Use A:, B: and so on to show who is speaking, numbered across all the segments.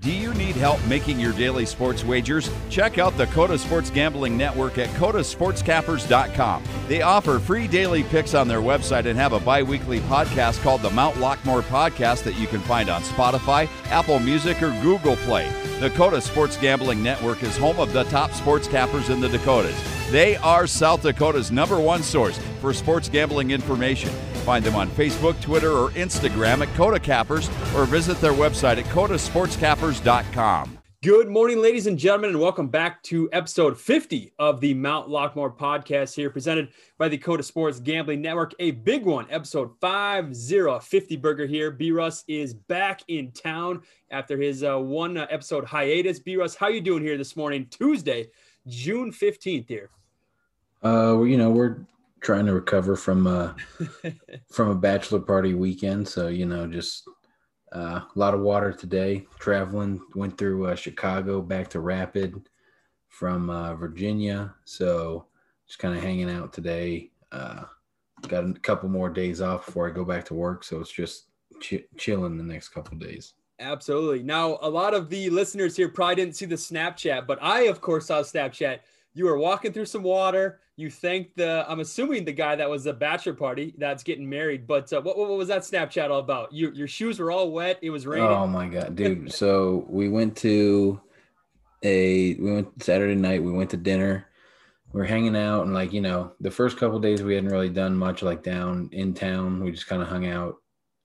A: Do you need help making your daily sports wagers? Check out the Coda Sports Gambling Network at codasportscappers.com. They offer free daily picks on their website and have a bi weekly podcast called the Mount Lockmore Podcast that you can find on Spotify, Apple Music, or Google Play. The Coda Sports Gambling Network is home of the top sports cappers in the Dakotas. They are South Dakota's number one source for sports gambling information. Find them on Facebook, Twitter, or Instagram at Coda Cappers or visit their website at codasportscappers.com.
B: Good morning, ladies and gentlemen, and welcome back to episode 50 of the Mount Lockmore podcast here, presented by the Coda Sports Gambling Network. A big one, episode 50, burger here. B Russ is back in town after his uh, one uh, episode hiatus. B Russ, how are you doing here this morning, Tuesday, June 15th here?
C: Uh, well, you know, we're trying to recover from uh from a bachelor party weekend. So you know, just uh, a lot of water today. Traveling, went through uh, Chicago, back to Rapid from uh, Virginia. So just kind of hanging out today. Uh, got a couple more days off before I go back to work. So it's just ch- chilling the next couple days.
B: Absolutely. Now, a lot of the listeners here probably didn't see the Snapchat, but I, of course, saw Snapchat. You were walking through some water you thanked the i'm assuming the guy that was the bachelor party that's getting married but uh, what, what was that snapchat all about? You, your shoes were all wet it was raining?
C: Oh my god dude. So we went to a we went saturday night we went to dinner. We are hanging out and like you know the first couple days we hadn't really done much like down in town. We just kind of hung out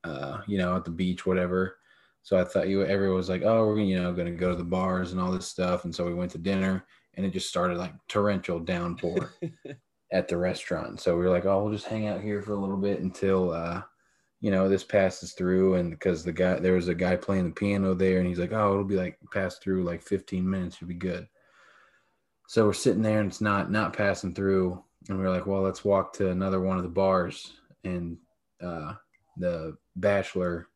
C: uh you know at the beach whatever. So i thought you everyone was like oh we're you know going to go to the bars and all this stuff. And so we went to dinner and it just started like torrential downpour at the restaurant. So we were like, oh, we'll just hang out here for a little bit until uh, you know this passes through. And because the guy there was a guy playing the piano there, and he's like, oh, it'll be like pass through like 15 minutes, you'll be good. So we're sitting there and it's not not passing through, and we are like, well, let's walk to another one of the bars. And uh, the bachelor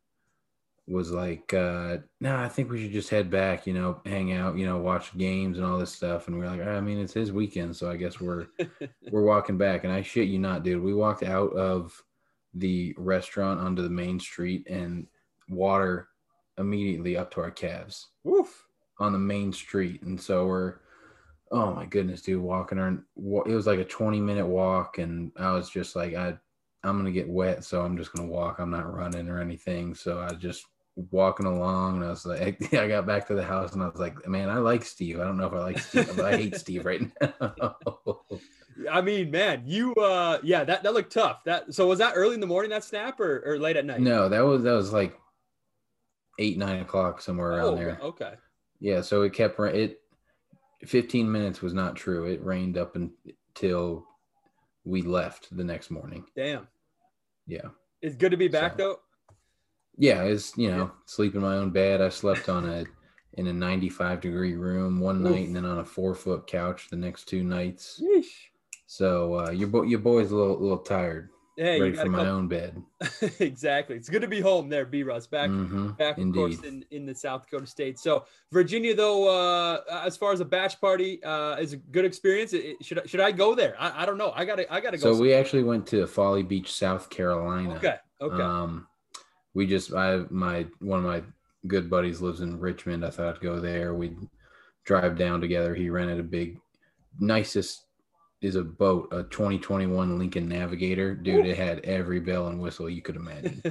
C: was like, uh, no, nah, I think we should just head back, you know, hang out, you know, watch games and all this stuff. And we are like, I mean, it's his weekend, so I guess we're we're walking back. And I shit you not, dude. We walked out of the restaurant onto the main street and water immediately up to our calves.
B: Woof.
C: On the main street. And so we're oh my goodness, dude, walking around it was like a 20 minute walk, and I was just like, I I'm gonna get wet, so I'm just gonna walk. I'm not running or anything. So I just walking along and I was like, I got back to the house and I was like, man, I like Steve. I don't know if I like Steve, but I hate Steve right now.
B: I mean, man, you, uh, yeah, that, that looked tough. That, so was that early in the morning, that snap or, or late at night?
C: No, that was, that was like eight, nine o'clock somewhere around
B: oh,
C: there.
B: Okay.
C: Yeah. So it kept, it, 15 minutes was not true. It rained up until we left the next morning.
B: Damn.
C: Yeah.
B: It's good to be back so. though
C: yeah, it's you know, sleep in my own bed. I slept on a in a 95 degree room one night and then on a four foot couch the next two nights. Yeesh. So uh, your bo- your boy's a little little tired. Hey, ready for my own bed.
B: exactly. It's good to be home there, B Russ. Back mm-hmm. back of Indeed. course in, in the South Dakota state. So Virginia though, uh, as far as a batch party, uh, is a good experience. It, should should I go there? I, I don't know. I gotta I gotta
C: go. So somewhere. we actually went to Folly Beach, South Carolina.
B: Okay. Okay.
C: Um, we just I my one of my good buddies lives in Richmond. I thought I'd go there. We'd drive down together. He rented a big, nicest is a boat, a 2021 Lincoln Navigator. Dude, it had every bell and whistle you could imagine.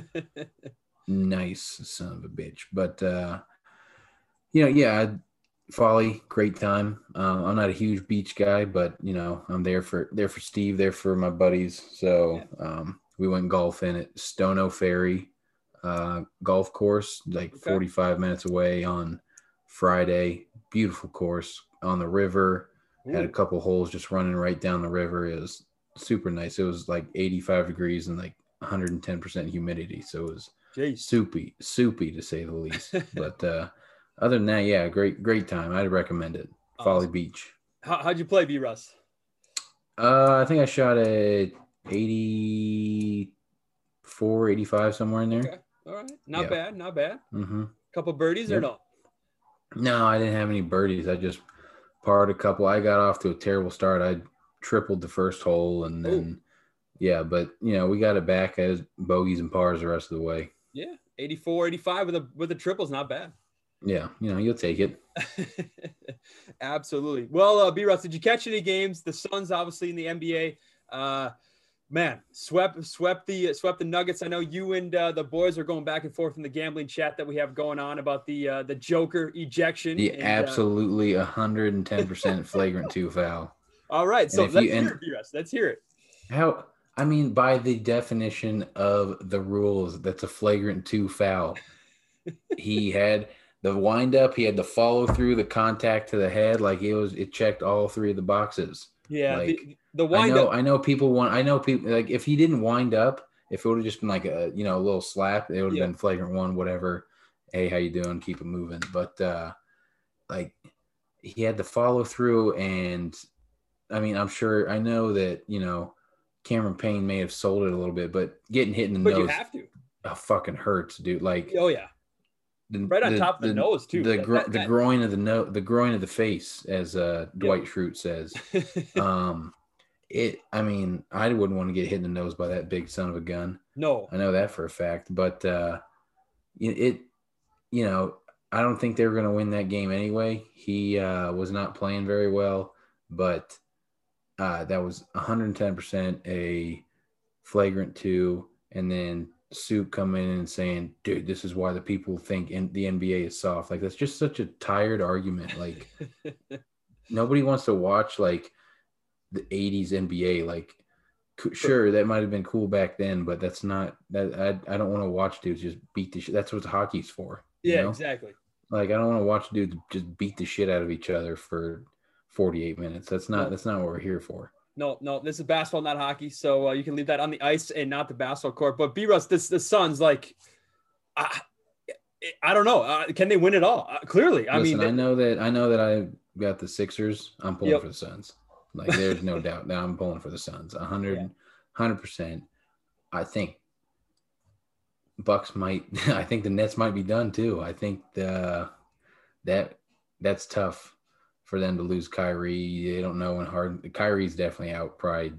C: nice son of a bitch. But uh you know, yeah, I, Folly, great time. Uh, I'm not a huge beach guy, but you know, I'm there for there for Steve, there for my buddies. So um we went golfing at Stono Ferry uh, golf course, like okay. 45 minutes away on Friday. Beautiful course on the river. Ooh. Had a couple holes just running right down the river. It was super nice. It was like 85 degrees and like 110% humidity. So it was Jeez. soupy, soupy to say the least. but uh, other than that, yeah, great, great time. I'd recommend it. Awesome. Folly Beach.
B: How, how'd you play, B Russ?
C: Uh, I think I shot a 84, 85, somewhere in there. Okay.
B: All right, not bad, not bad.
C: Mm-hmm.
B: Couple birdies yep. or no?
C: No, I didn't have any birdies. I just parred a couple. I got off to a terrible start. I tripled the first hole, and then Ooh. yeah, but you know we got it back as bogeys and pars the rest of the way.
B: Yeah, 84, 85 with a with a triple's not bad.
C: Yeah, you know, you'll take it.
B: Absolutely. Well, uh, B. Russ, did you catch any games? The Suns, obviously in the NBA. Uh, man, swept swept the swept the Nuggets. I know you and uh, the boys are going back and forth in the gambling chat that we have going on about the uh, the Joker ejection.
C: The
B: and, uh,
C: absolutely 110 percent flagrant two foul.
B: all right, so let's
C: you-
B: hear it. Let's hear it.
C: How? I mean, by the definition of the rules, that's a flagrant two foul. he had the wind up, he had the follow through, the contact to the head, like it was. It checked all three of the boxes.
B: Yeah,
C: Like,
B: the, the
C: I know,
B: up.
C: I know people want. I know people like if he didn't wind up, if it would have just been like a you know a little slap, it would have
B: Yeah.
C: been flagrant one, whatever. Hey, how you doing? Keep it moving. But uh like he had to follow through, and I mean, I'm sure I know that you know Cameron Payne may have sold it a little bit, but getting hit in the
B: But you
C: nose
B: have to.
C: uh, fucking hurts, dude. Like
B: Oh yeah,
C: the,
B: right on top of the, nose too.
C: The
B: That-
C: gro-
B: that-
C: the groin of the no the groin of the face, as uh Dwight Schrute says um it i mean i wouldn't want to get hit in the nose by that big son of a gun.
B: No.
C: i know that for a fact but uh it, you know i don't think they were going to win that game anyway. He uh was not playing very well but uh that was 110% a flagrant two and then soup coming in and saying dude this is why the people think in, the nba is soft. Like that's just such a tired argument like nobody wants to watch like the 80s NBA. Like, sure, that might have been cool back then, but that's not that. I, I don't want to watch dudes just beat the shit. That's what hockey's for. you
B: yeah,
C: know?
B: exactly.
C: Like, I don't want to watch dudes just beat the shit out of each other for 48 minutes. That's not. That's not what we're here for.
B: No, no, this is basketball, not hockey. So uh, you can leave that on the ice and not the basketball court. But B Russ, this the Suns, like, I, I don't know. Uh, can they win it all? Uh, clearly, I
C: Listen,
B: mean,
C: I know that. I know that I got the Sixers. I'm pulling
B: Yep.
C: for the Suns. Like, there's no doubt that I'm pulling for the Suns. 100, 100 percent. I think Bucks might. I think the Nets might be done too. I think the that that's tough for them to lose Kyrie. They don't know when hard. Kyrie's definitely out. Probably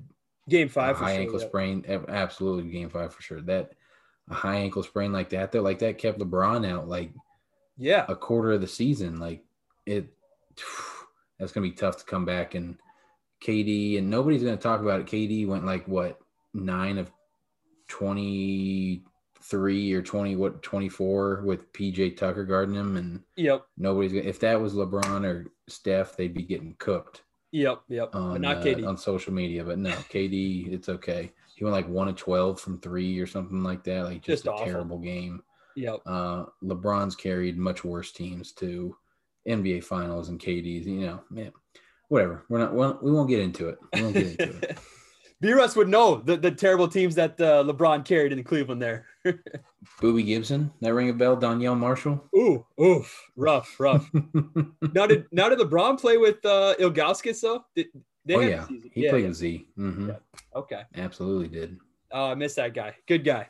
B: game five for
C: high
B: sure,
C: ankle
B: yeah.
C: sprain. Absolutely, game five for sure. That a high ankle sprain like that though, like that kept LeBron out like
B: Yeah,
C: a quarter of the season. Like it, that's gonna be tough to come back. And KD and nobody's gonna talk about it. KD went like what nine of twenty three or twenty what twenty four with PJ Tucker guarding him, and
B: yep,
C: nobody's gonna. If that was LeBron or Steph, they'd be getting cooked
B: yep, yep.
C: on
B: but not
C: uh,
B: KD.
C: on social media. But no, KD, it's okay. He went like one of twelve from three or something like that. Like just,
B: Just
C: a
B: awful.
C: terrible game.
B: yep.
C: Uh, LeBron's carried much worse teams to NBA Finals and KD's. You know, man, whatever. We're not. We won't, we won't get into it. We won't get into it.
B: B Russ would know the, the terrible teams that uh, LeBron carried in Cleveland there.
C: Boobie Gibson, that ring a bell. Donyell Marshall.
B: Ooh, oof, rough, rough. now did now did LeBron play with uh, Ilgauskas though? Did, they
C: oh yeah, he
B: yeah,
C: played
B: yeah.
C: with Z. hmm
B: Yeah. Okay.
C: Absolutely did.
B: Oh, I miss that guy. Good guy.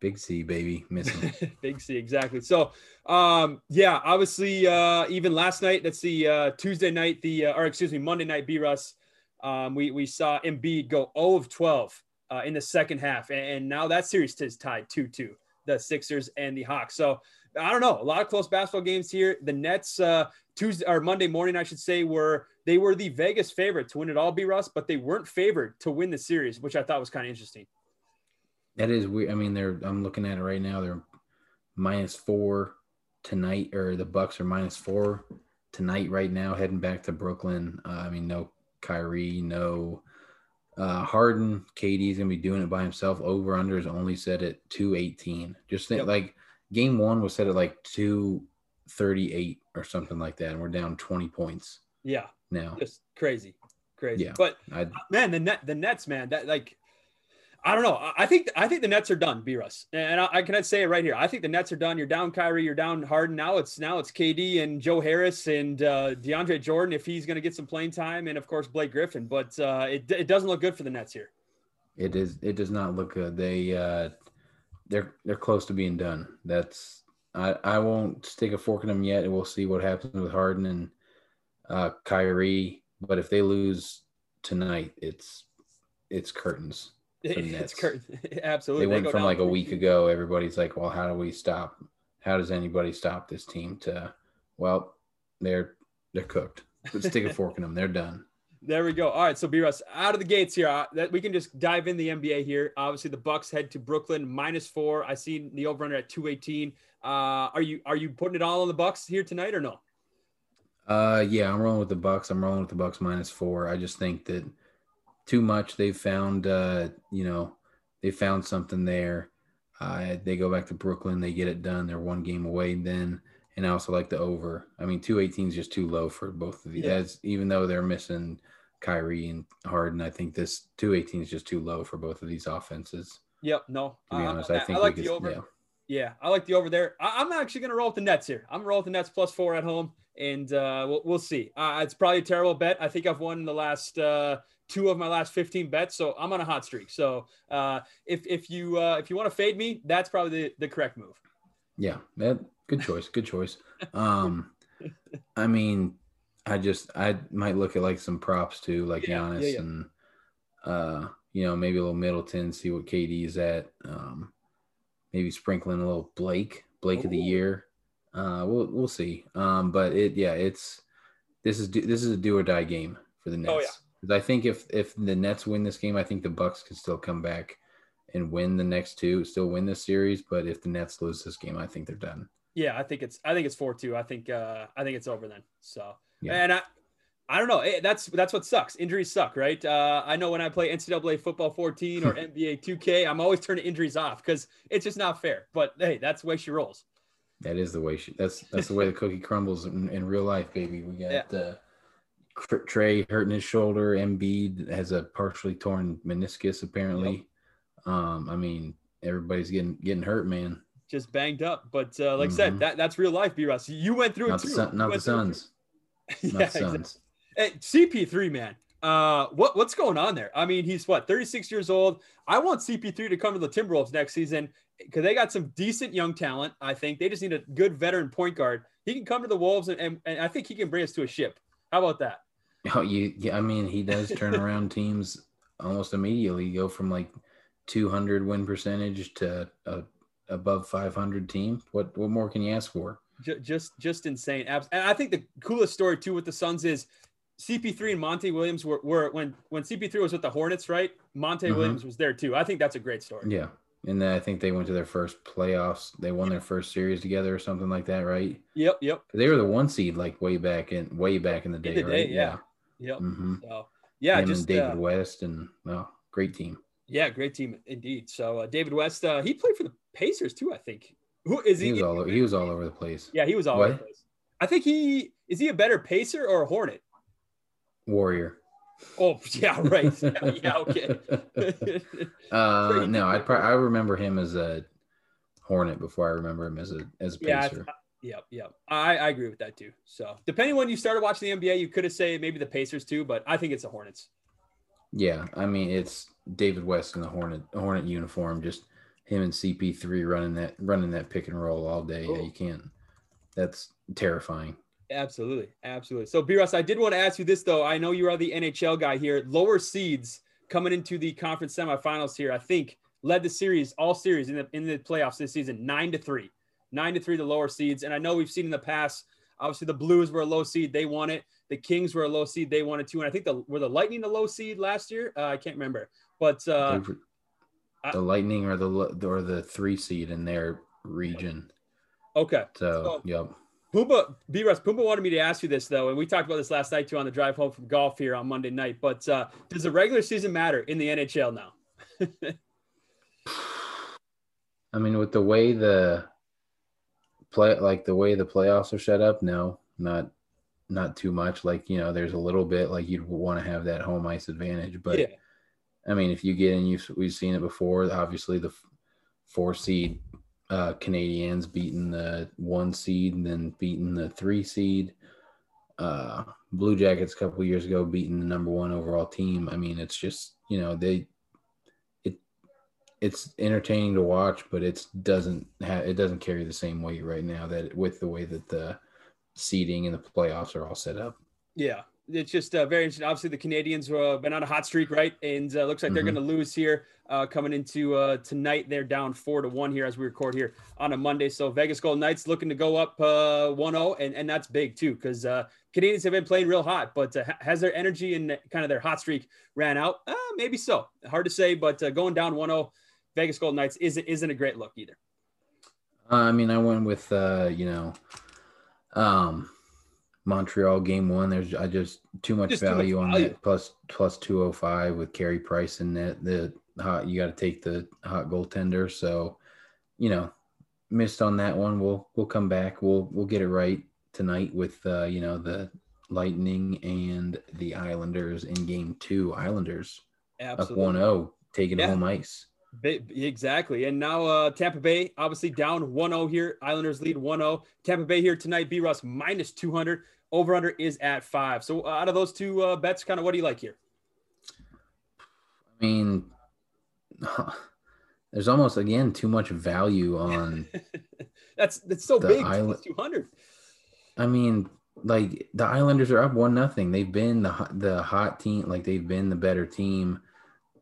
C: Big Z baby, missing.
B: Big Z, exactly. So, um, yeah, obviously, uh, even last night, let's see, uh, Tuesday night, the uh, or excuse me, Monday night, B Russ, um, we we saw Embiid go 0 of 12 uh, in the second half, and, and now that series is tied 2-2, the Sixers and the Hawks. So, I don't know, a lot of close basketball games here. The Nets, uh, Tuesday or Monday morning, I should say, were they were the Vegas favorite to win it all, B Russ, but they weren't favored to win the series, which I thought was kind of interesting.
C: That is weird. I mean, they're. I'm looking at it right now. They're minus four tonight, or the Bucks are minus four tonight. Right now, heading back to Brooklyn. Uh, I mean, no Kyrie, no uh, Harden. KD's gonna be doing it by himself. Over under is only set at two eighteen. Just think
B: Yep.
C: like game one was set at like two thirty eight or something like that, and we're down twenty points
B: Yeah,
C: now.
B: just crazy, crazy.
C: Yeah.
B: But
C: I
B: man, the net, the Nets, man, that like, I don't know. I think I think the Nets are done, B. Russ, and I, I can say it right here. I think the Nets are done. You're down Kyrie, you're down Harden. Now it's now it's KD and Joe Harris and uh, DeAndre Jordan if he's going to get some playing time, and of course Blake Griffin. But uh, it it doesn't look good for the Nets here.
C: It is. It does not look good. They uh, they're they're close to being done. That's I I won't stick a fork in them yet. and We'll see what happens with Harden and uh, Kyrie. But if they lose tonight, it's it's curtains.
B: It's
C: Nets.
B: Absolutely.
C: They went
B: go
C: from like a week
B: 3-2.
C: ago. Everybody's like, well, how do we stop? how does anybody stop this team to well, they're they're cooked. Let's stick a fork in them. They're done.
B: There we go. All right, so B Russ out of the gates here. Uh, that we can just dive in the NBA here. Obviously, the Bucks head to Brooklyn minus four. I see the over under at two eighteen. Uh, are you are you putting it all on the Bucks here tonight or no?
C: Uh, yeah, I'm rolling with the Bucks. I'm rolling with the Bucks minus four. I just think that too much. They've found, uh, you know, they found something there. Uh, they go back to Brooklyn. They get it done. They're one game away. Then, and I also like the over. I mean, two eighteen is just too low for both of these. Yeah. That's even though they're missing Kyrie and Harden. I think this two eighteen is just too low for both of these offenses.
B: Yep. No.
C: To be uh, honest, I think
B: I like the over. Yeah. yeah. I like the over there. I, am actually going to roll with the Nets here. I'm rolling with the Nets plus four at home, and uh, we'll, we'll see. Uh, it's probably a terrible bet. I think I've won the last uh, two of my last 15 bets, so I'm on a hot streak. So uh, if if you uh, if you want to fade me, that's probably the, the correct move.
C: Yeah, that good choice. Good choice. Um, I mean, I just I might look at like some props too, like yeah, Giannis yeah, yeah. and uh, you know, maybe a little Middleton, see what KD is at. Um, maybe sprinkling a little Blake, Blake Ooh. of the year. Uh, we'll we'll see. Um, but it yeah, it's this is this is a do or die game for the Nets. Oh, yeah. Because I think if if the Nets win this game, I think the Bucks can still come back and win the next two, still win this series. But if the Nets lose this game, I think they're done.
B: Yeah, I think it's I think it's four two. I think uh I think it's over then. So yeah. and I I don't know. That's that's what sucks. Injuries suck, right? Uh, I know when I play NCAA football 14 or NBA 2K, I'm always turning injuries off because it's just not fair. But hey, that's the way she rolls.
C: That is the way she. That's that's the way the cookie crumbles in, in real life, baby. We got yeah. uh, Trae hurting his shoulder. Embiid has a partially torn meniscus, apparently. Yep. Um, I mean, everybody's getting getting hurt, man.
B: Just banged up, but uh, like mm-hmm. I said, mm-hmm. that that's real life, B. Russ. You went through
C: not
B: it too.
C: The not the Suns.
B: yeah, not the Suns. Hey, CP3, man. Uh, what what's going on there? I mean, he's what 36 years old. I want CP3 to come to the Timberwolves next season because they got some decent young talent. I think they just need a good veteran point guard. He can come to the Wolves, and, and, and I think he can bring us to a ship. How about that?
C: Oh, you. Yeah, I mean, he does turn around teams almost immediately. Go from like 200 win percentage to a above 500 team. What what more can you ask for?
B: Just just insane. And I think the coolest story too with the Suns is CP3 and Monty Williams were, were when when CP3 was with the Hornets, right? Monty mm-hmm. Williams was there too. I think that's a great story.
C: Yeah. And then I think they went to their first playoffs. They won their first series together or something like that, right?
B: Yep, yep.
C: They were the one seed like way back in way back in the day, in the right?
B: Day, yeah. Yep. Mm-hmm. So yeah,
C: Him
B: just
C: David uh, West and well, great team.
B: Yeah, great team indeed. So uh, David West, uh, he played for the Pacers too, I think. Who is he?
C: He was all, he was all over the place.
B: Yeah, he was all what? over the place. I think he is he a better pacer or a hornet?
C: Warrior.
B: Oh yeah, right. yeah, okay.
C: uh, no, I I remember him as a hornet before I remember him as a as a pacer.
B: Yeah, Yep, yep. I, I agree with that too. So depending when you started watching the NBA, you could have said maybe the Pacers too, but I think it's the Hornets.
C: Yeah, I mean it's David West in the Hornet Hornet uniform, just him and CP3 running that running that pick and roll all day. Yeah, you can't. That's terrifying.
B: Absolutely, absolutely. So B Russ, I did want to ask you this though. I know you are the NHL guy here. Lower seeds coming into the conference semifinals here. I think led the series all series in the in the playoffs this season nine to three nine to three, the lower seeds. And I know we've seen in the past, obviously the Blues were a low seed, they won it. The Kings were a low seed, they won it too. And I think the were the Lightning the low seed last year. Uh, I can't remember, but uh,
C: the Lightning or the or the three seed in their region.
B: Okay.
C: So, so yep.
B: Pumba, B. Russ, Pumba wanted me to ask you this though, and we talked about this last night too on the drive home from golf here on Monday night. But uh, does the regular season matter in the NHL now?
C: I mean, with the way the play like the way the playoffs are set up no not not too much like you know there's a little bit like you'd want to have that home ice advantage but yeah. i mean if you get in you've we've seen it before obviously the four seed uh canadiens beating the one seed and then beating the three seed uh blue jackets a couple years ago beating the number one overall team i mean it's just you know they it's entertaining to watch, but it doesn't have it doesn't carry the same weight right now that with the way that the seeding and the playoffs are all set up.
B: Yeah, it's just uh, very interesting. Obviously, the Canadiens have uh, been on a hot streak, right? And uh, looks like they're
C: Mhm.
B: going to lose here uh, coming into uh, tonight. They're down four to one here as we record here on a Monday. So Vegas Golden Knights looking to go up uh, 1-0, and and that's big too because uh, Canadiens have been playing real hot. But uh, has their energy and kind of their hot streak ran out? Uh, maybe so. Hard to say. But uh, going down 1-0, Vegas Golden Knights isn't isn't a great look either.
C: Uh, I mean, I went with uh, you know, um, Montreal game one. There's I just too much
B: Just too much
C: value on
B: value.
C: that plus plus two oh five with Carey Price in that. The hot you got to take the hot goaltender. So, you know, missed on that one. We'll we'll come back. We'll we'll get it right tonight with uh, you know the Lightning and the Islanders in game two. Islanders up
B: Absolutely.
C: 1-0, taking
B: Yeah.
C: home ice.
B: Exactly. And now uh, Tampa Bay obviously down 1-0 here. Islanders lead 1-0. Tampa Bay here tonight, B Russ minus 200. Over under is at five. So uh, out of those two uh, bets, kind of what do you like here?
C: I mean, there's almost again too much value on.
B: that's that's so big.
C: Island-
B: plus 200.
C: I mean, like the Islanders are up one nothing. They've been the the hot team. Like they've been the better team.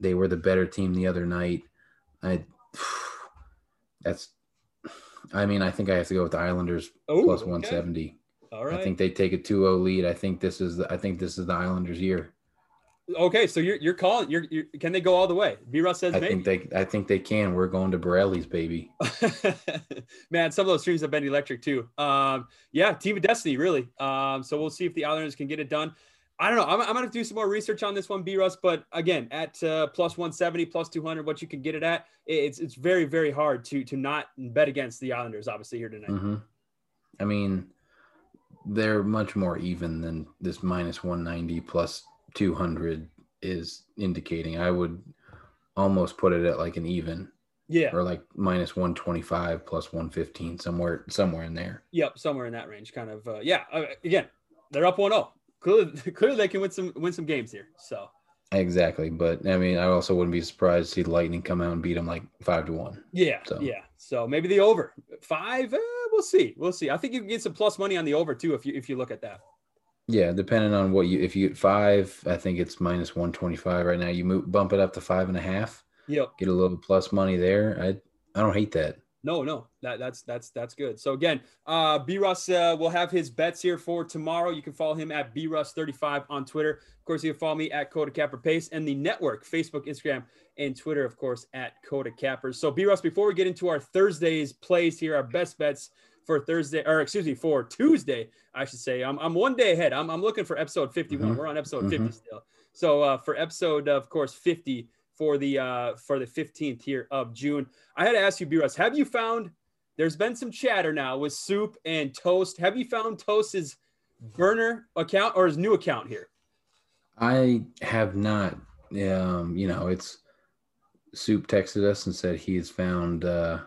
C: They were the better team the other night. I. That's. I mean, I think I have to go with the Islanders
B: Oh,
C: plus
B: okay.
C: 170.
B: All right.
C: I think they take a 2-0 lead. I think this is the, I think this is the Islanders' year.
B: okay, so you're you're calling. You're, you're can they go all the way? B Russ says
C: I
B: maybe.
C: think they I think they can. We're going to Borelli's baby.
B: Man, some of those streams have been electric too. Um, yeah, Team of Destiny, really. Um, so we'll see if the Islanders can get it done. I don't know. I'm, I'm gonna have to do some more research on this one, B Russ. But again, at uh, plus 170, plus 200, what you can get it at, it's it's very very hard to to not bet against the Islanders. Obviously here tonight.
C: hmm I mean, they're much more even than this minus 190 plus 200 is indicating. I would almost put it at like an even
B: Yeah.
C: or like minus 125 plus 115 somewhere somewhere in there.
B: Yep. Somewhere in that range, kind of. Uh, yeah. Uh, again, they're up 1-0. Clearly, clearly they can win some win some games here. So
C: Exactly, but I mean, I also wouldn't be surprised to see the Lightning come out and beat them like 5 to 1.
B: Yeah,
C: So-
B: yeah. So maybe the over five. Uh, we'll see. We'll see. I think you can get some plus money on the over too if you if you look at that.
C: Yeah, depending on what you if you get 5, I think it's minus 125 right now. You move, bump it up to five and a half,
B: Yep.
C: get a little plus money there. I I don't hate that.
B: No, no. That that's that's that's good. So again, uh, B Russ uh, will have his bets here for tomorrow. You can follow him at B Russ 35 on Twitter. Of course, you can follow me at Coda Capper Pace and the network Facebook, Instagram, and Twitter, of course, at Coda Cappers. So B Russ, before we get into our Thursday's plays here, our best bets for Thursday, or excuse me, for Tuesday, I should say. I'm, I'm one day ahead. I'm, I'm looking for episode 51.
C: Mhm.
B: We're on episode
C: Mhm.
B: 50 still. So uh, for episode, of course, 50 for the uh, for the 15th here of June, I had to ask you, B Russ, have you found? There's been some chatter now with Soup and Toast. Have you found Toast's burner account or his new account here?
C: I have not. Um, you know, it's Soup texted us and said he has found uh,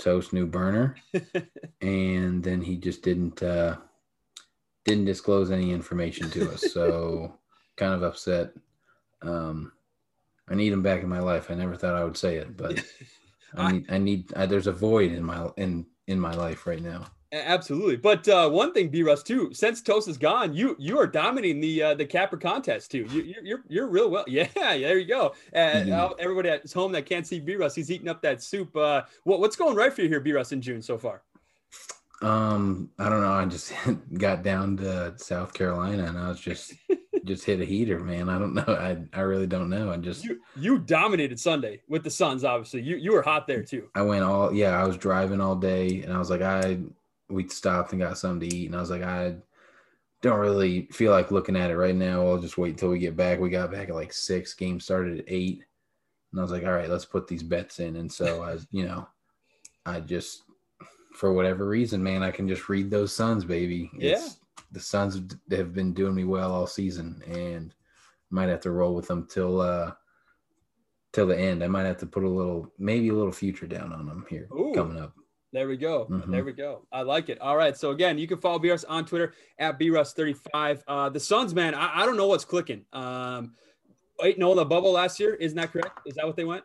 C: Toast new burner, and then he just didn't uh, didn't disclose any information to us. So kind of upset. Um, I need him back in my life. I never thought I would say it, but I need I need I, there's a void in my in in my life right now.
B: Absolutely, but uh, one thing, B Russ, too. Since Toast is gone, you you are dominating the uh, the capper contest too. You, you're you're you're real well. Yeah, there you go. And
C: Mhm.
B: uh, everybody at home that can't see B Russ, he's eating up that soup. Uh, what what's going right for you here, B Russ, in June so far?
C: Um, I don't know. I just got down to South Carolina and I was just just hit a heater, man. I don't know. I I really don't know. I just
B: You you dominated Sunday with the Suns. Obviously, you you were hot there too.
C: I went all yeah, I was driving all day and I was like, I we stopped and got something to eat and I was like, I don't really feel like looking at it right now. I'll just wait until we get back. We got back at like six, game started at eight. And I was like, all right, let's put these bets in. And so I was, you know, I just for whatever reason, man, I can just read those Suns, baby.
B: Yeah.
C: The Suns have been doing me well all season and might have to roll with them till uh till the end. I might have to put a little maybe a little future down on them here
B: Ooh.
C: coming up.
B: There we go.
C: Mhm.
B: There we go. I like it. All right. So again, you can follow BRS on Twitter at BRUS35. Uh, the Suns, man, I, I don't know what's clicking. Um, eight no in the bubble last year. Isn't that correct? Is that what they went?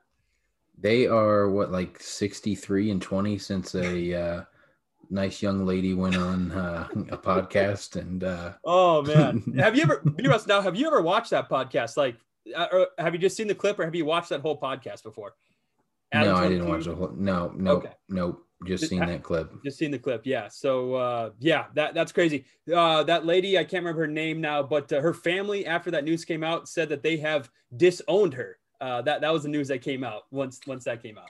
C: They are what like 63 and 20 since a uh nice young lady went on uh, a podcast and uh,
B: oh man. Have you ever now have you ever watched that podcast? Like uh, or have you just seen the clip or have you watched that whole podcast before?
C: No i didn't watch the whole no no okay. nope just seen that clip.
B: just seen the clip yeah. So uh yeah that that's crazy. Uh that lady i can't remember her name now but uh, her family after that news came out said that they have disowned her. Uh that that was the news that came out once once that came out.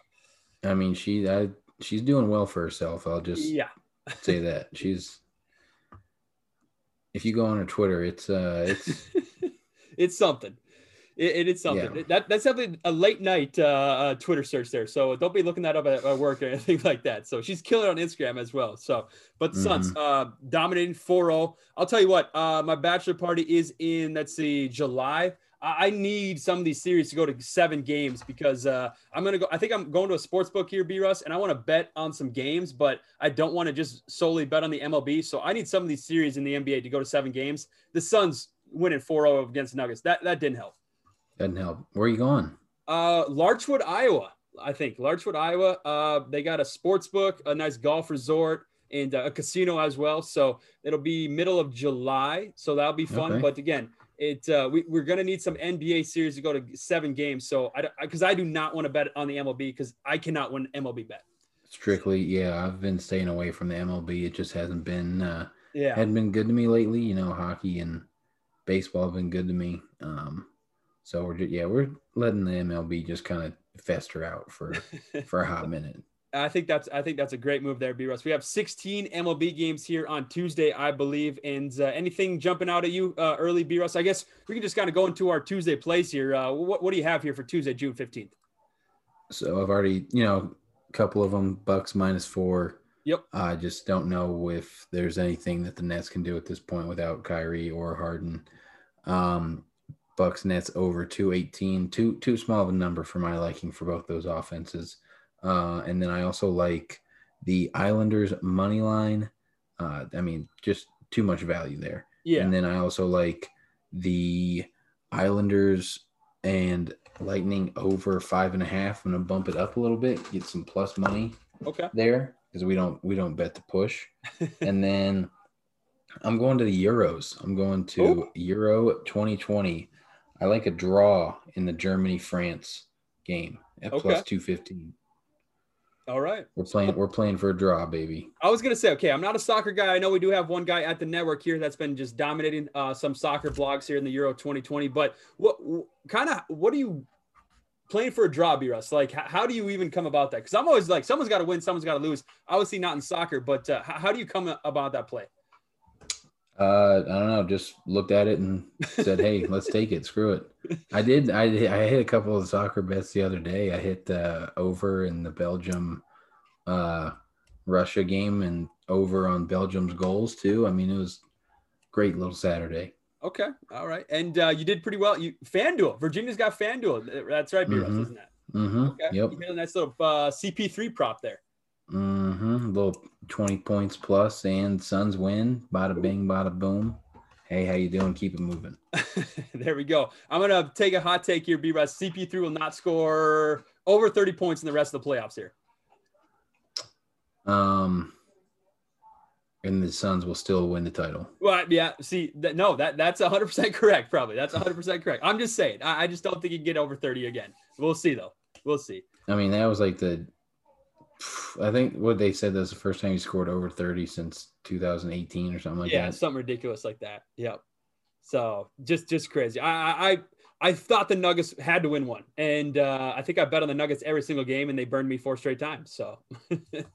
C: I mean she I, she's doing well for herself i'll just
B: yeah
C: say that she's if you go on her twitter it's uh it's
B: it's something it, it is something. Yeah. That that's definitely a late night uh, uh, Twitter search there. So don't be looking that up at, at, work or anything like that. So she's killing on Instagram as well. So, but the mm-hmm. Suns uh, dominating 4-0. I'll tell you what. Uh, my bachelor party is in let's see July. I need some of these series to go to seven games because uh, I'm gonna go. I think I'm going to a sports book here, B Russ, and I want to bet on some games, but I don't want to just solely bet on the MLB. So I need some of these series in the NBA to go to seven games. The Suns winning 4-0 against Nuggets. That that didn't help.
C: Doesn't help. Where are you going?
B: Uh, Larchwood, Iowa. I think Larchwood, Iowa. Uh, they got a sports book, a nice golf resort, and a casino as well. So it'll be middle of July. So that'll be fun. Okay. But again, it uh, we, we're gonna need some NBA series to go to seven games. So I because I, I, do not want to bet on the MLB because I cannot win MLB bet.
C: Strictly, yeah. I've been staying away from the MLB. It just hasn't been uh, yeah hadn't been good to me lately. You know, hockey and baseball have been good to me. Um, so we're just, yeah, we're letting the MLB just kind of fester out for for a hot minute.
B: I think that's I think that's a great move there, B Russ. We have 16 MLB games here on Tuesday, I believe. And uh, anything jumping out at you uh, early, B Russ? I guess we can just kind of go into our Tuesday plays here. Uh, what what do you have here for Tuesday, June 15th?
C: So I've already, you know, a couple of them Bucks minus four.
B: Yep.
C: I just don't know if there's anything that the Nets can do at this point without Kyrie or Harden. Um, Bucks Nets over 218, too too small of a number for my liking for both those offenses. Uh, and then I also like the Islanders money line. Uh, I mean, just too much value there.
B: Yeah.
C: And then I also like the Islanders and Lightning over five and a half. I'm gonna bump it up a little bit, get some plus money.
B: Okay.
C: There, because we don't we don't bet the push. and then I'm going to the Euros. I'm going to Ooh. Euro 2020 I like a draw in the Germany France game at okay. plus 215.
B: All right.
C: We're playing we're playing for a draw, baby.
B: I was gonna say, okay, I'm not a soccer guy. I know we do have one guy at the network here that's been just dominating uh, some soccer blogs here in the Euro 2020. But what, what kind of what are you playing for a draw, B Russ? Like, how, how, do you even come about that? Because I'm always like, someone's got to win, someone's got to lose. Obviously, not in soccer, but uh, how, how do you come about that play?
C: Uh, I don't know. Just looked at it and said, "Hey, let's take it. Screw it." I did. I I hit a couple of soccer bets the other day. I hit uh, over in the Belgium, uh, Russia game and over on Belgium's goals too. I mean, it was great little Saturday.
B: Okay, all right, and uh, you did pretty well. You FanDuel, Virginia's got FanDuel. That's right, B-Russ, mm-hmm. isn't that?
C: Mm-hmm. Okay, yep.
B: You got a nice little uh, CP3 prop there.
C: Mm-hmm. A little 20 points plus and Suns win. Bada bing, bada boom. Hey, how you doing? Keep it moving.
B: there we go. I'm gonna take a hot take here, B-Russ. CP3 will not score over 30 points in the rest of the playoffs here.
C: Um and the Suns will still win the title.
B: Well, yeah. See, that, no, that that's 100 percent correct. Probably that's 100 percent correct. I'm just saying. I, I just don't think he can get over 30 again. We'll see though. We'll see.
C: I mean, that was like the I think what they said that's the first time he scored over 30 since 2018 or something like
B: yeah,
C: that.
B: Yeah, something ridiculous like that. Yep. So just just crazy. I I I thought the Nuggets had to win one, and uh, I think I bet on the Nuggets every single game, and they burned me four straight times. So
C: I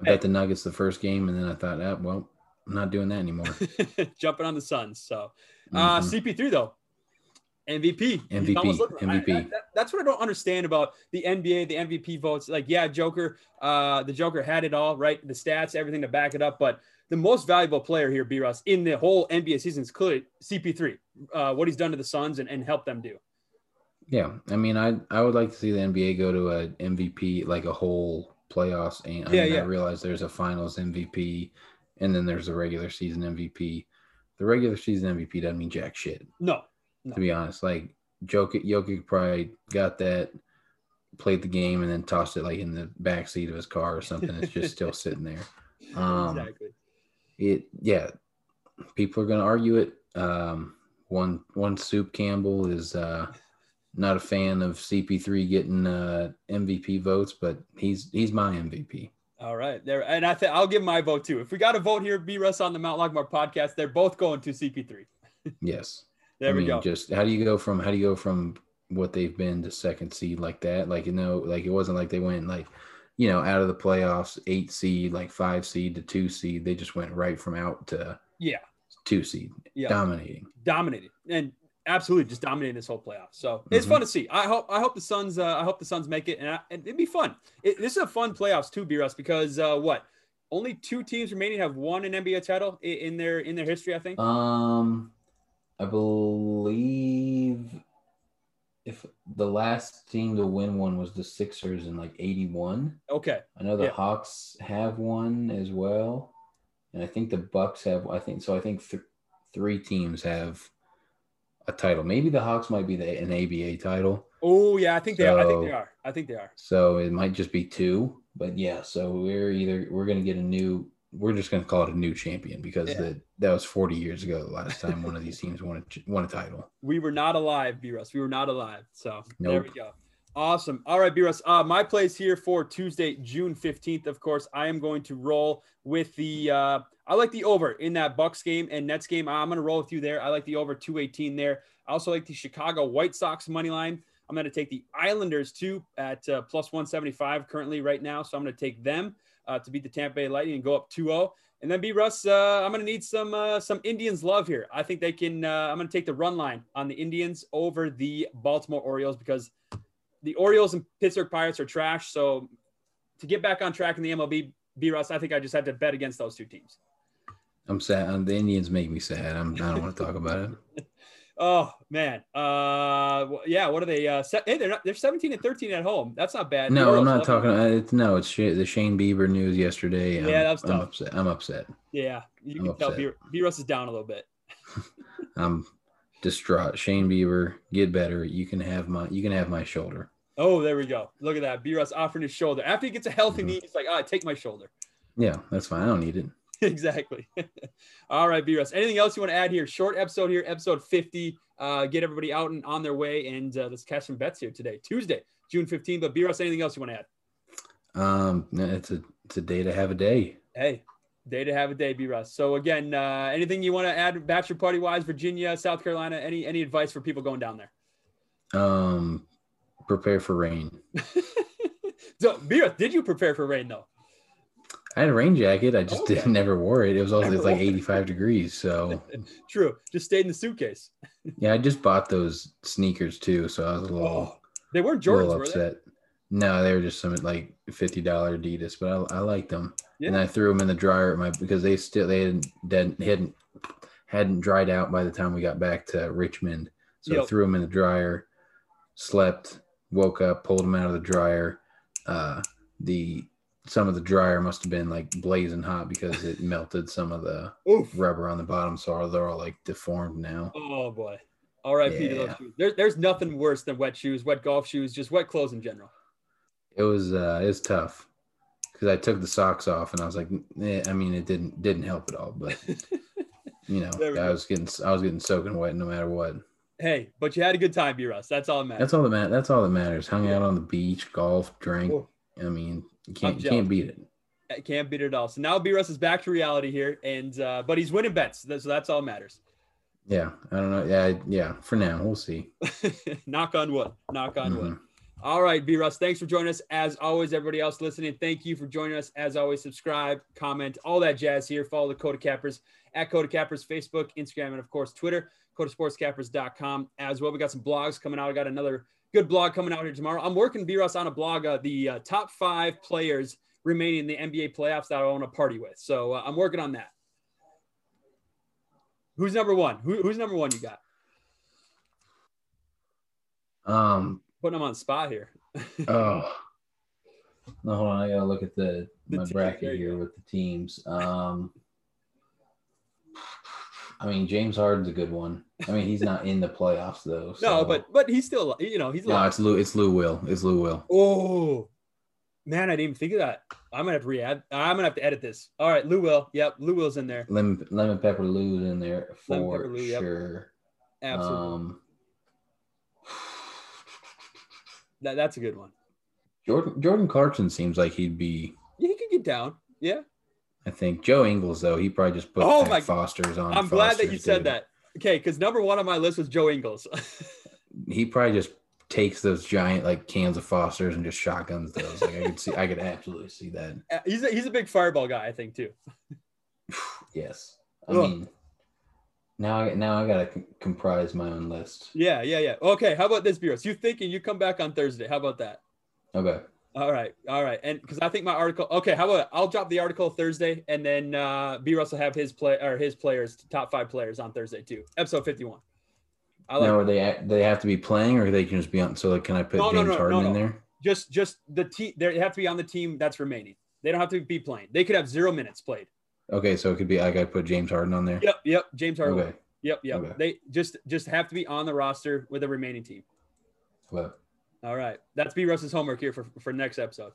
C: bet the Nuggets the first game, and then I thought, ah, well, I'm not doing that anymore.
B: Jumping on the Suns. So uh, mm-hmm. CP3 though, MVP.
C: MVP. MVP. I,
B: that, that's what I don't understand about the NBA, the MVP votes. Like, yeah, Joker, uh, the Joker had it all, right? The stats, everything to back it up. But the most valuable player here, B Russ, in the whole NBA season is clearly CP3, uh, what he's done to the Suns and, and help them do.
C: Yeah. I mean, I, I would like to see the NBA go to a MVP, like a whole playoffs. And I, yeah, mean, yeah. I realize there's a finals MVP and then there's a regular season MVP. The regular season MVP doesn't mean jack shit.
B: No,
C: no. to be honest. Like Jokic, Jokic probably got that, played the game, and then tossed it like in the back seat of his car or something. It's just still sitting there. Um,
B: exactly.
C: it yeah people are going to argue it um one one soup campbell is uh not a fan of cp3 getting uh mvp votes but he's he's my mvp
B: All right, there, and I think I'll give my vote too. If we got a vote here, B Russ on the Mount Lockmore podcast, they're both going to CP3.
C: yes
B: There
C: I
B: we
C: mean,
B: go.
C: just how do you go from how do you go from what they've been to second seed like that like you know like it wasn't like they went like you know out of the playoffs eight seed like five seed to two seed they just went right from out to
B: yeah,
C: two seed
B: yeah,
C: dominating
B: dominated and absolutely just dominating this whole playoff. So it's
C: Mhm.
B: fun to see. I hope I hope the Suns uh, I hope the Suns make it, and, I, and it'd be fun. It, this is a fun playoffs too, B Russ, because uh, what only two teams remaining have won an NBA title in, in their in their history. I think.
C: Um, I believe if the last team to win one was the Sixers in like '81.
B: okay,
C: I know the
B: Yeah.
C: Hawks have one as well, and I think the Bucks have. I think so. I think th- three teams have a title. Maybe the Hawks might be the, an ABA title,
B: oh yeah, I think they are. I think they are. I think they are.
C: so it might just be two. But yeah, so we're either we're gonna get a new. We're just gonna call it a new champion because
B: Yeah.
C: the, that was 40 years ago. The last time one of these teams won a won a title.
B: We were not alive, B Russ. We were not alive. So there we go. Awesome. All right, B Russ. Uh, my plays here for Tuesday, June 15th. Of course, I am going to roll with the uh, I like the over in that Bucks game and Nets game. I'm gonna roll with you there. I like the over 218 there. I also like the Chicago White Sox money line. I'm going to take the Islanders too at uh, plus 175 currently right now. So I'm going to take them uh, to beat the Tampa Bay Lightning and go up 2-0. And then B Russ, uh, I'm going to need some uh, some Indians love here. I think they can. Uh, I'm going to take the run line on the Indians over the Baltimore Orioles because the Orioles and Pittsburgh Pirates are trash. So to get back on track in the MLB, B Russ, I think I just have to bet against those two teams.
C: I'm sad. The Indians make me sad. I'm, I don't want to talk about it.
B: Oh man, uh, yeah. What are they? Uh, se- hey, they're not. They're 17 and 13 at home. That's not bad.
C: No, I'm not talking.
B: them.
C: uh, It's no, it's the Shane Bieber news yesterday. I'm,
B: Yeah, that was
C: I'm
B: tough.
C: upset. I'm upset.
B: Yeah, you
C: I'm
B: can tell B,
C: upset.
B: B Russ is down a little bit.
C: I'm distraught. Shane Bieber, get better. You can have my. You can have my shoulder.
B: Oh, there we go. Look at that. B Russ offering his shoulder after he gets a healthy
C: Mhm.
B: knee. He's like, ah, take my shoulder.
C: Yeah, that's fine. I don't need it.
B: exactly. All right, B Russ. Anything else you want to add here? Short episode here, episode 50. Uh, get everybody out and on their way, and uh, let's catch some bets here today, Tuesday, June 15th. But B Russ, anything else you want to add?
C: Um, it's a it's a day to have a day.
B: Hey, day to have a day, B Russ. So again, uh, anything you want to add, bachelor party wise, Virginia, South Carolina? Any any advice for people going down there?
C: Um, prepare for rain.
B: so, B Russ, did you prepare for rain though?
C: I had a rain jacket. I just
B: Okay.
C: didn't never wore it. It was also it's like 85 degrees. So
B: True. Just stayed in the suitcase.
C: yeah, I just bought those sneakers too. So I was a little,
B: Oh, they weren't Jordans,
C: little
B: were they?
C: upset. No, they were just some like fifty dollar Adidas, but I, I liked them. And I threw them in the dryer at my because they still they hadn't hadn't hadn't, hadn't dried out by the time we got back to Richmond. So I threw them in the dryer, slept, woke up, pulled them out of the dryer. Uh, the some of the dryer must have been like blazing hot because it melted some of the
B: Oof.
C: rubber on the bottom, so they're all like deformed now.
B: Oh boy. All right, Peter. Those
C: Yeah.
B: shoes. There, there's nothing worse than wet shoes, wet golf shoes, just wet clothes in general.
C: It was uh, it was tough because I took the socks off and I was like, eh, I mean, it didn't didn't help at all, but you know, I
B: go.
C: was getting I was getting soaking wet no matter what.
B: hey, but you had a good time, B Russ. That's all that matters.
C: That's all that matters. That's all that matters. Hung out on the beach, golf, drink,
B: Oh.
C: I mean, you can't you can't beat it.
B: I can't beat it at all. So now B Russ is back to reality here, and uh, but he's winning bets, so that's all that matters.
C: Yeah, I don't know. Yeah, yeah. For now, we'll see.
B: Knock on wood. Knock on wood.
C: Mhm.
B: All right, B Russ, thanks for joining us. As always, everybody else listening, thank you for joining us. As always, subscribe, comment, all that jazz here. Follow the Coda Cappers at Coda Cappers, Facebook, Instagram, and of course, Twitter, CodaSportsCappers.com as well. We got some blogs coming out. I got another good blog coming out here tomorrow. I'm working B Russ on a blog, uh, the uh, top five players remaining in the NBA playoffs that I want to party with. So uh, I'm working on that. Who's number one? Who, who's number one you got?
C: Um.
B: Putting them on spot here.
C: Oh. No, hold on. I gotta look at the,
B: The
C: my
B: team,
C: bracket here with the teams. Um. I mean, James Harden's a good one. I mean, he's not in the playoffs though.
B: No, but but he's still, you know, he's
C: no,
B: alive.
C: it's Lou. It's Lou Will. It's Lou Will.
B: Oh, Man, I didn't even think of that. I'm gonna have to re-add. I'm gonna have to edit this. All right, Lou will. Yep, Lou will's in there.
C: Lemon lemon pepper Lou's in there for
B: Lou, yep.
C: sure.
B: Absolutely.
C: Um,
B: that, that's a good one.
C: Jordan Jordan Clarkson seems like he'd be.
B: Yeah, he could get down. Yeah.
C: I think Joe Ingles though he probably just put
B: Oh
C: Pat
B: my-
C: Foster's on.
B: I'm glad that you
C: Foster's,
B: said
C: dude.
B: that. Okay, because number one on my list was Joe Ingles.
C: He probably just takes those giant like cans of Foster's and just shotguns those. Like I could see, I could absolutely see that.
B: Uh, he's a, he's a big fireball guy, I think too.
C: Yes, I
B: Ugh.
C: mean, now I now I gotta com- comprise my own list.
B: Yeah, yeah, yeah. Okay, how about this, B Russ? You thinking you come back on Thursday? How about that?
C: Okay,
B: All right, all right, and because I think my article. Okay, how about I'll drop the article Thursday, and then uh, B. Russ will have his play or his players, top five players on Thursday too. Episode fifty-one. I like
C: now are they they have to be playing or they can just be on? So like, can I put
B: No,
C: James
B: no,
C: Harden
B: no,
C: in there?
B: just just the team. They have to be on the team that's remaining. They don't have to be playing. They could have zero minutes played.
C: Okay, so it could be like I put James Harden on there.
B: Yep, yep. James Harden.
C: Okay,
B: Yep, yep.
C: Okay.
B: They just just have to be on the roster with the remaining team.
C: well,
B: All right, that's B. Russ's homework here for for next episode.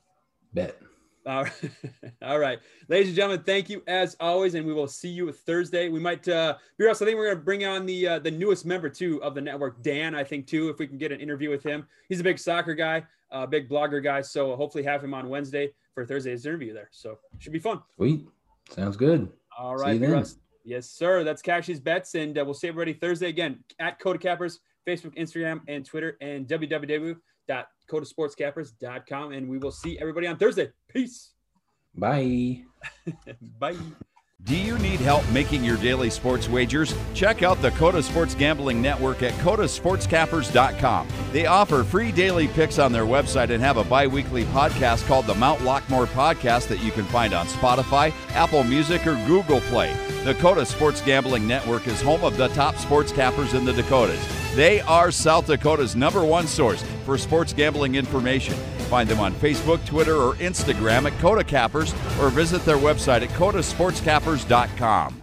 C: bet.
B: All right. All right. Ladies and gentlemen, thank you as always, and we will see you Thursday. We might uh be honest, I think we're gonna bring on the uh, the newest member too of the network, Dan, I think too, if we can get an interview with him. He's a big soccer guy, uh big blogger guy. So hopefully have him on Wednesday for Thursday's interview there. So should be fun.
C: Sweet, sounds good.
B: All right.
C: See you
B: B. Russ. Yes, sir. That's Cash's bets, and uh, we'll see everybody Thursday again at Coda Cappers, Facebook, Instagram, and Twitter, and www.codasportscappers.com. And we will see everybody on Thursday. Peace.
C: Bye.
B: Bye.
A: Do you need help making your daily sports wagers? Check out the Coda Sports Gambling Network at codasportscappers.com. They offer free daily picks on their website and have a bi weekly podcast called the Mount Lockmore Podcast that you can find on Spotify, Apple Music, or Google Play. The Coda Sports Gambling Network is home of the top sports cappers in the Dakotas. They are South Dakota's number one source for sports gambling information. Find them on Facebook, Twitter, or Instagram at Coda Cappers or visit their website at codasportscappers.com.